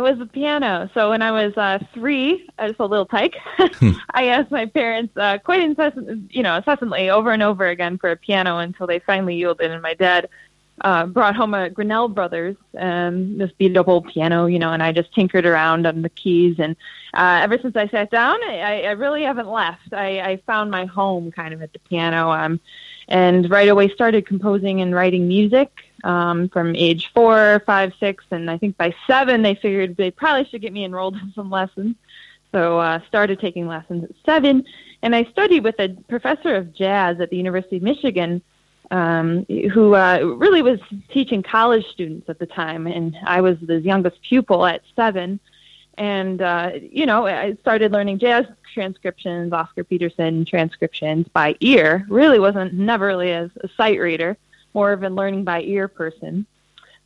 It was the piano. So when I was uh, three, I was a little tyke. I asked my parents uh, quite incessant, you know, incessantly over and over again for a piano until they finally yielded. And my dad uh, brought home a Grinnell Brothers, um, this beat up old piano, you know, and I just tinkered around on the keys. And uh, ever since I sat down, I, I really haven't left. I, I found my home kind of at the piano, um, and right away started composing and writing music um, from age four, five, six, and I think by seven they figured they probably should get me enrolled in some lessons. So uh, started taking lessons at seven, and I studied with a professor of jazz at the University of Michigan um, who uh, really was teaching college students at the time, and I was the youngest pupil at seven. And uh, you know, I started learning jazz transcriptions, Oscar Peterson transcriptions by ear. Really wasn't never really as a sight reader, more of a learning by ear person.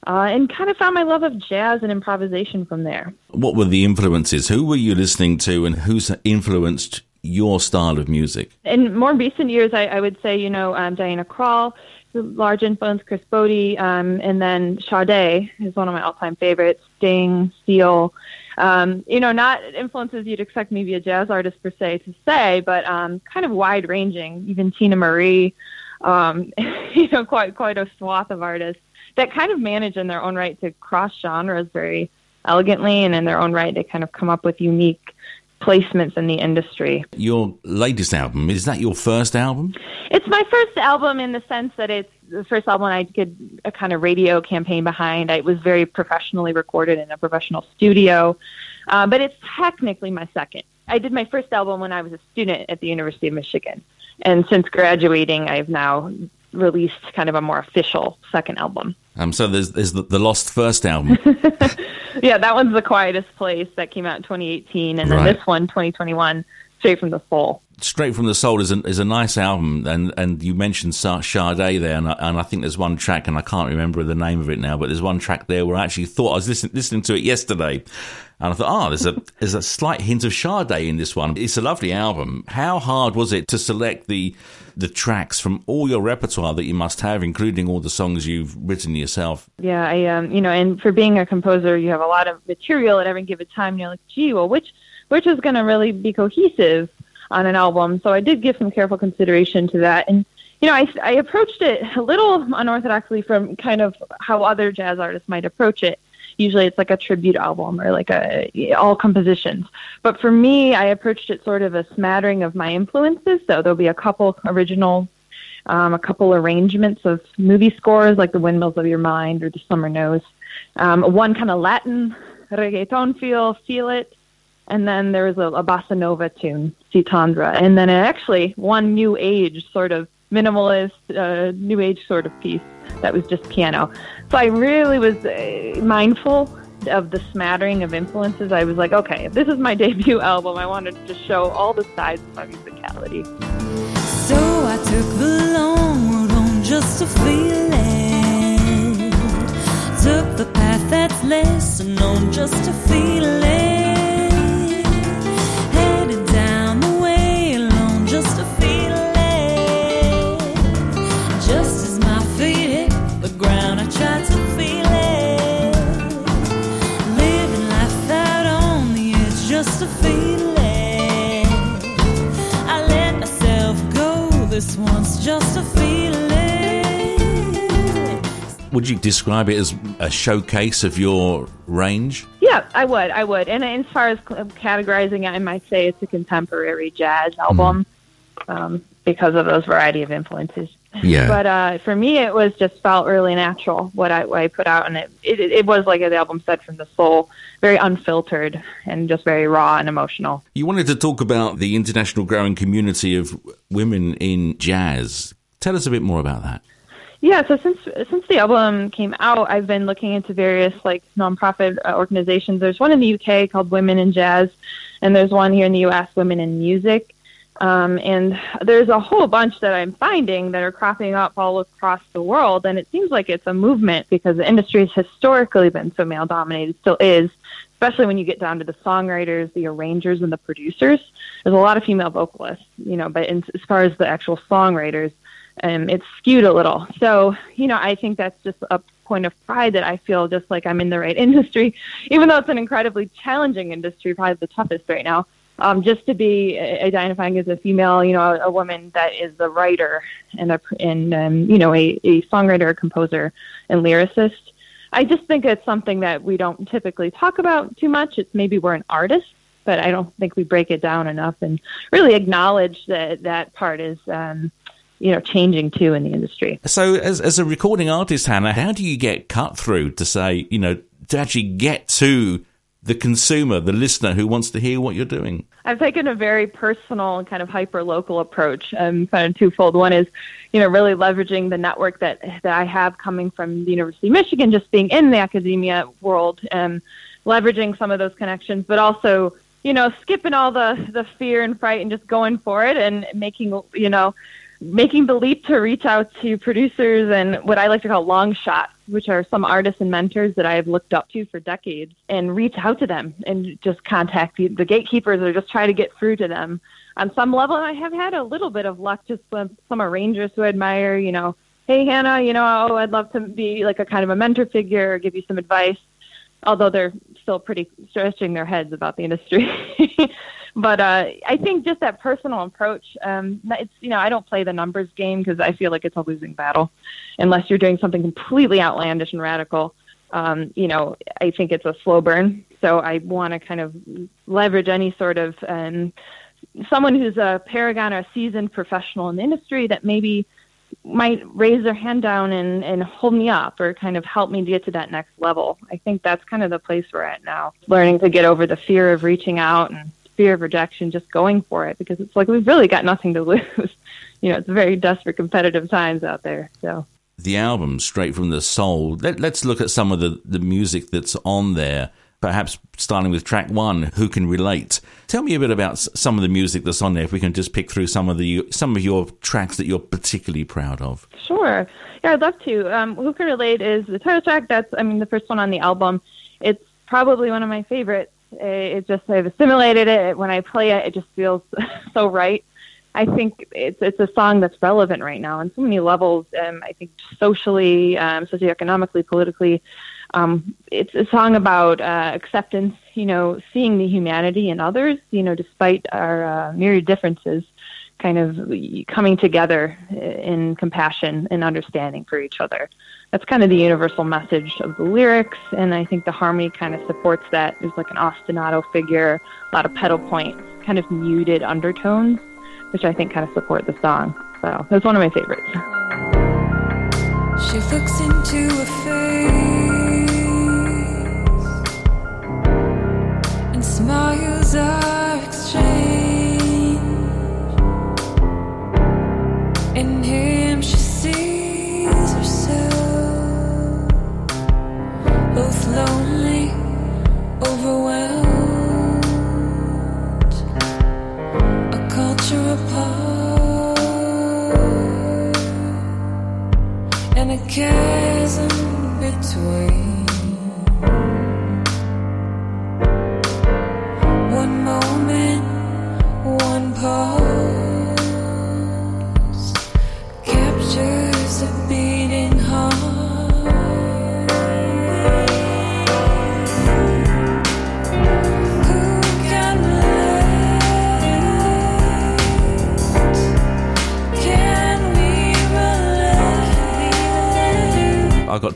Uh, and kind of found my love of jazz and improvisation from there. What were the influences? Who were you listening to, and who's influenced your style of music? In more recent years, I, I would say, you know, um, Diana Krall, large influence, Chris Botti, um, and then Sade is one of my all-time favorites, Sting, Seal. Um, you know, not influences you'd expect me to be a jazz artist per se to say, but um, kind of wide-ranging, even Teena Marie, um, you know, quite quite a swath of artists that kind of manage in their own right to cross genres very elegantly, and in their own right, they kind of come up with unique placements in the industry. Your latest album, is that your first album? It's my first album in the sense that it's the first album I did a kind of radio campaign behind. It was very professionally recorded in a professional studio, uh, but it's technically my second. I did my first album when I was a student at the University of Michigan. And since graduating, I've now released kind of a more official second album. Um, so there's there's the, the lost first album. yeah, that one's the quietest place that came out in 2018, and then right. this one 2021, straight from the soul. Straight from the Soul is a, is a nice album, and, and you mentioned Sade there, and I, and I think there's one track, and I can't remember the name of it now, but there's one track there where I actually thought I was listening listening to it yesterday, and I thought, oh, there's a there's a slight hint of Sade in this one. It's a lovely album. How hard was it to select the the tracks from all your repertoire that you must have, including all the songs you've written yourself? Yeah, I um, you know, and for being a composer, you have a lot of material at every given time. You're like, gee, well, which which is going to really be cohesive on an album? So I did give some careful consideration to that, and you know, I, I approached it a little unorthodoxly from kind of how other jazz artists might approach it usually it's like a tribute album or like a all compositions. But for me, I approached it sort of a smattering of my influences. So there'll be a couple original, um, a couple arrangements of movie scores like The Windmills of Your Mind or The Summer Knows. Um, one kind of Latin reggaeton feel, feel it. And then there was a, a bossa nova tune, Si And then actually one new age sort of minimalist, uh, new age sort of piece that was just piano. So I really was uh, mindful of the smattering of influences. I was like, okay, if this is my debut album, I wanted to show all the sides of my musicality. So I took the long road home just to feel it. Took the path that's less known just to feel it. Would you describe it as a showcase of your range? Yeah, I would. I would. And as far as categorizing it, I might say it's a contemporary jazz album mm. um, because of those variety of influences. Yeah. But uh, for me, it was just felt really natural what I, what I put out, and it, it it was like the album said from the soul, very unfiltered and just very raw and emotional. You wanted to talk about the international growing community of women in jazz. Tell us a bit more about that. Yeah, so since since the album came out, I've been looking into various like nonprofit uh, organizations. There's one in the UK called Women in Jazz, and there's one here in the US, Women in Music. Um, and there's a whole bunch that I'm finding that are cropping up all across the world. And it seems like it's a movement because the industry has historically been so male dominated, still is, especially when you get down to the songwriters, the arrangers, and the producers. There's a lot of female vocalists, you know, but in, as far as the actual songwriters, um, it's skewed a little. So, you know, I think that's just a point of pride that I feel just like I'm in the right industry, even though it's an incredibly challenging industry, probably the toughest right now. Um, just to be identifying as a female, you know, a, a woman that is a writer and a and um, you know a, a songwriter, composer, and lyricist. I just think it's something that we don't typically talk about too much. It's maybe we're an artist, but I don't think we break it down enough and really acknowledge that that part is. Um, you know, changing too in the industry. So, as, as a recording artist, Hannah, how do you get cut through to say, you know, to actually get to the consumer, the listener who wants to hear what you're doing? I've taken a very personal and kind of hyper local approach. Um, kind of twofold. One is, you know, really leveraging the network that that I have coming from the University of Michigan, just being in the academia world, and leveraging some of those connections, but also, you know, skipping all the the fear and fright and just going for it and making, you know, making the leap to reach out to producers and what I like to call long shots, which are some artists and mentors that I have looked up to for decades, and reach out to them and just contact the, the gatekeepers or just try to get through to them. On some level, I have had a little bit of luck just with some arrangers who I admire, you know, hey, Hannah, you know, oh, I'd love to be like a kind of a mentor figure or give you some advice, although they're still pretty stretching their heads about the industry. but uh, I think just that personal approach. Um, it's you know I don't play the numbers game because I feel like it's a losing battle, unless you're doing something completely outlandish and radical. Um, you know I think it's a slow burn. So I want to kind of leverage any sort of um, someone who's a paragon or a seasoned professional in the industry that maybe might raise their hand down and, and hold me up or kind of help me get to that next level. I think that's kind of the place we're at now. Learning to get over the fear of reaching out and fear of rejection, just going for it because it's like we've really got nothing to lose. you know, it's very desperate competitive times out there. So the album, Straight from the Soul, let, us look at some of the, the music that's on there. Perhaps starting with track one, "Who Can Relate." Tell me a bit about some of the music that's on there. If we can just pick through some of the some of your tracks that you're particularly proud of. Sure, yeah, I'd love to. Um, "Who Can Relate" is the title track. That's, I mean, the first one on the album. It's probably one of my favorites it just I've assimilated it. When I play it, it just feels so right. I think it's it's a song that's relevant right now on so many levels. Um, I think socially, um, socioeconomically, politically, um, it's a song about uh, acceptance. You know, seeing the humanity in others. You know, despite our uh, myriad differences, kind of coming together in compassion and understanding for each other. That's kind of the universal message of the lyrics, and I think the harmony kind of supports that. There's like an ostinato figure, a lot of pedal points, kind of muted undertones, which I think kind of support the song. So that's one of my favorites. She looks into a face and smiles are a chasm between.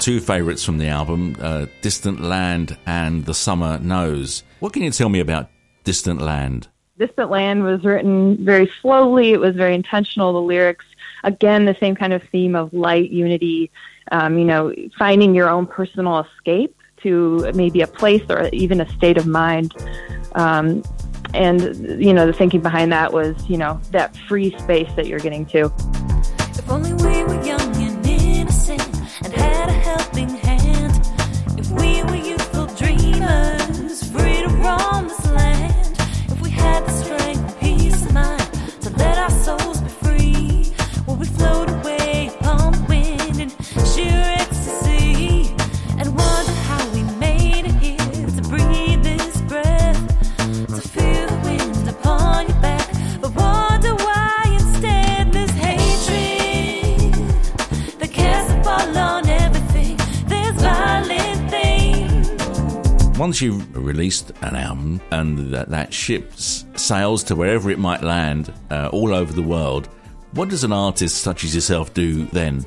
Two favourites from the album uh, Distant Land and The Summer Knows. What can you tell me about Distant Land? Distant Land was written very slowly, it was very intentional. The lyrics, again, the same kind of theme of light, unity, um, you know, finding your own personal escape to maybe a place or even a state of mind. Um, and, you know, the thinking behind that was, you know, that free space that you're getting to. Once you've released an album and that, that sails to wherever it might land uh, all over the world, what does an artist such as yourself do then?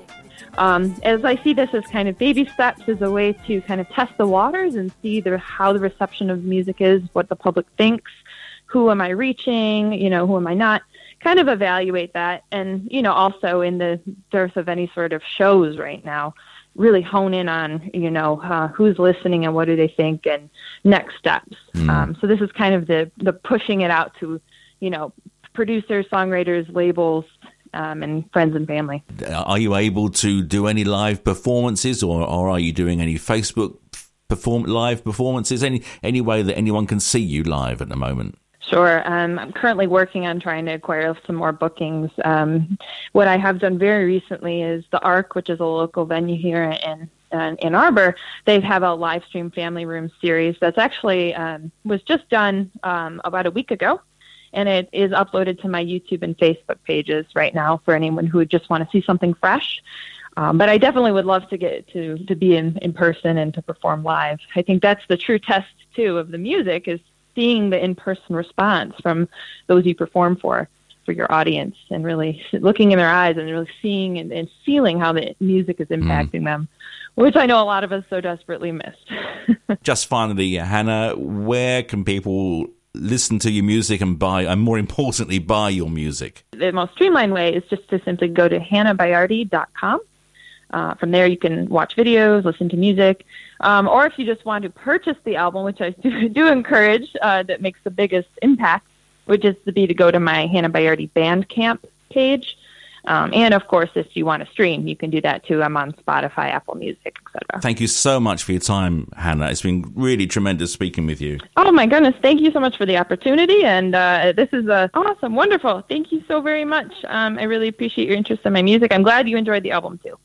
Um, as I see this as kind of baby steps as a way to kind of test the waters and see the, how the reception of music is, what the public thinks, who am I reaching, you know, who am I not, kind of evaluate that. And, you know, also in the dearth of any sort of shows right now, really hone in on, you know, uh, who's listening and what do they think and next steps. Mm. Um, so this is kind of the, the pushing it out to, you know, producers, songwriters, labels, um, and friends and family. Are you able to do any live performances, or, or are you doing any Facebook perform live performances? Any any way that anyone can see you live at the moment? Sure. Um, I'm currently working on trying to acquire some more bookings. Um, what I have done very recently is the Ark, which is a local venue here in Ann Arbor. They have a live stream family room series that's actually um, was just done um, about a week ago and it is uploaded to my YouTube and Facebook pages right now for anyone who would just want to see something fresh. Um, but I definitely would love to get to to be in in person and to perform live. I think that's the true test too of the music is seeing the in person response from those you perform for for your audience and really looking in their eyes and really seeing and, and feeling how the music is mm. impacting mm. them which I know a lot of us so desperately miss. Just finally, Hannah, where can people listen to your music and buy, and more importantly, buy your music? The most streamlined way is just to simply go to hannahbaiardi.com. Uh, from there, you can watch videos, listen to music, um, or if you just want to purchase the album, which I do, do encourage, uh, that makes the biggest impact, which is to be to go to my Hannah Baiardi Bandcamp page. Um, and of course, if you want to stream, you can do that too. I'm on Spotify, Apple Music, etc. Thank you so much for your time, Hannah. It's been really tremendous speaking with you. Oh my goodness! Thank you so much for the opportunity, and uh, this is uh, awesome, wonderful. Thank you so very much. Um, I really appreciate your interest in my music. I'm glad you enjoyed the album too.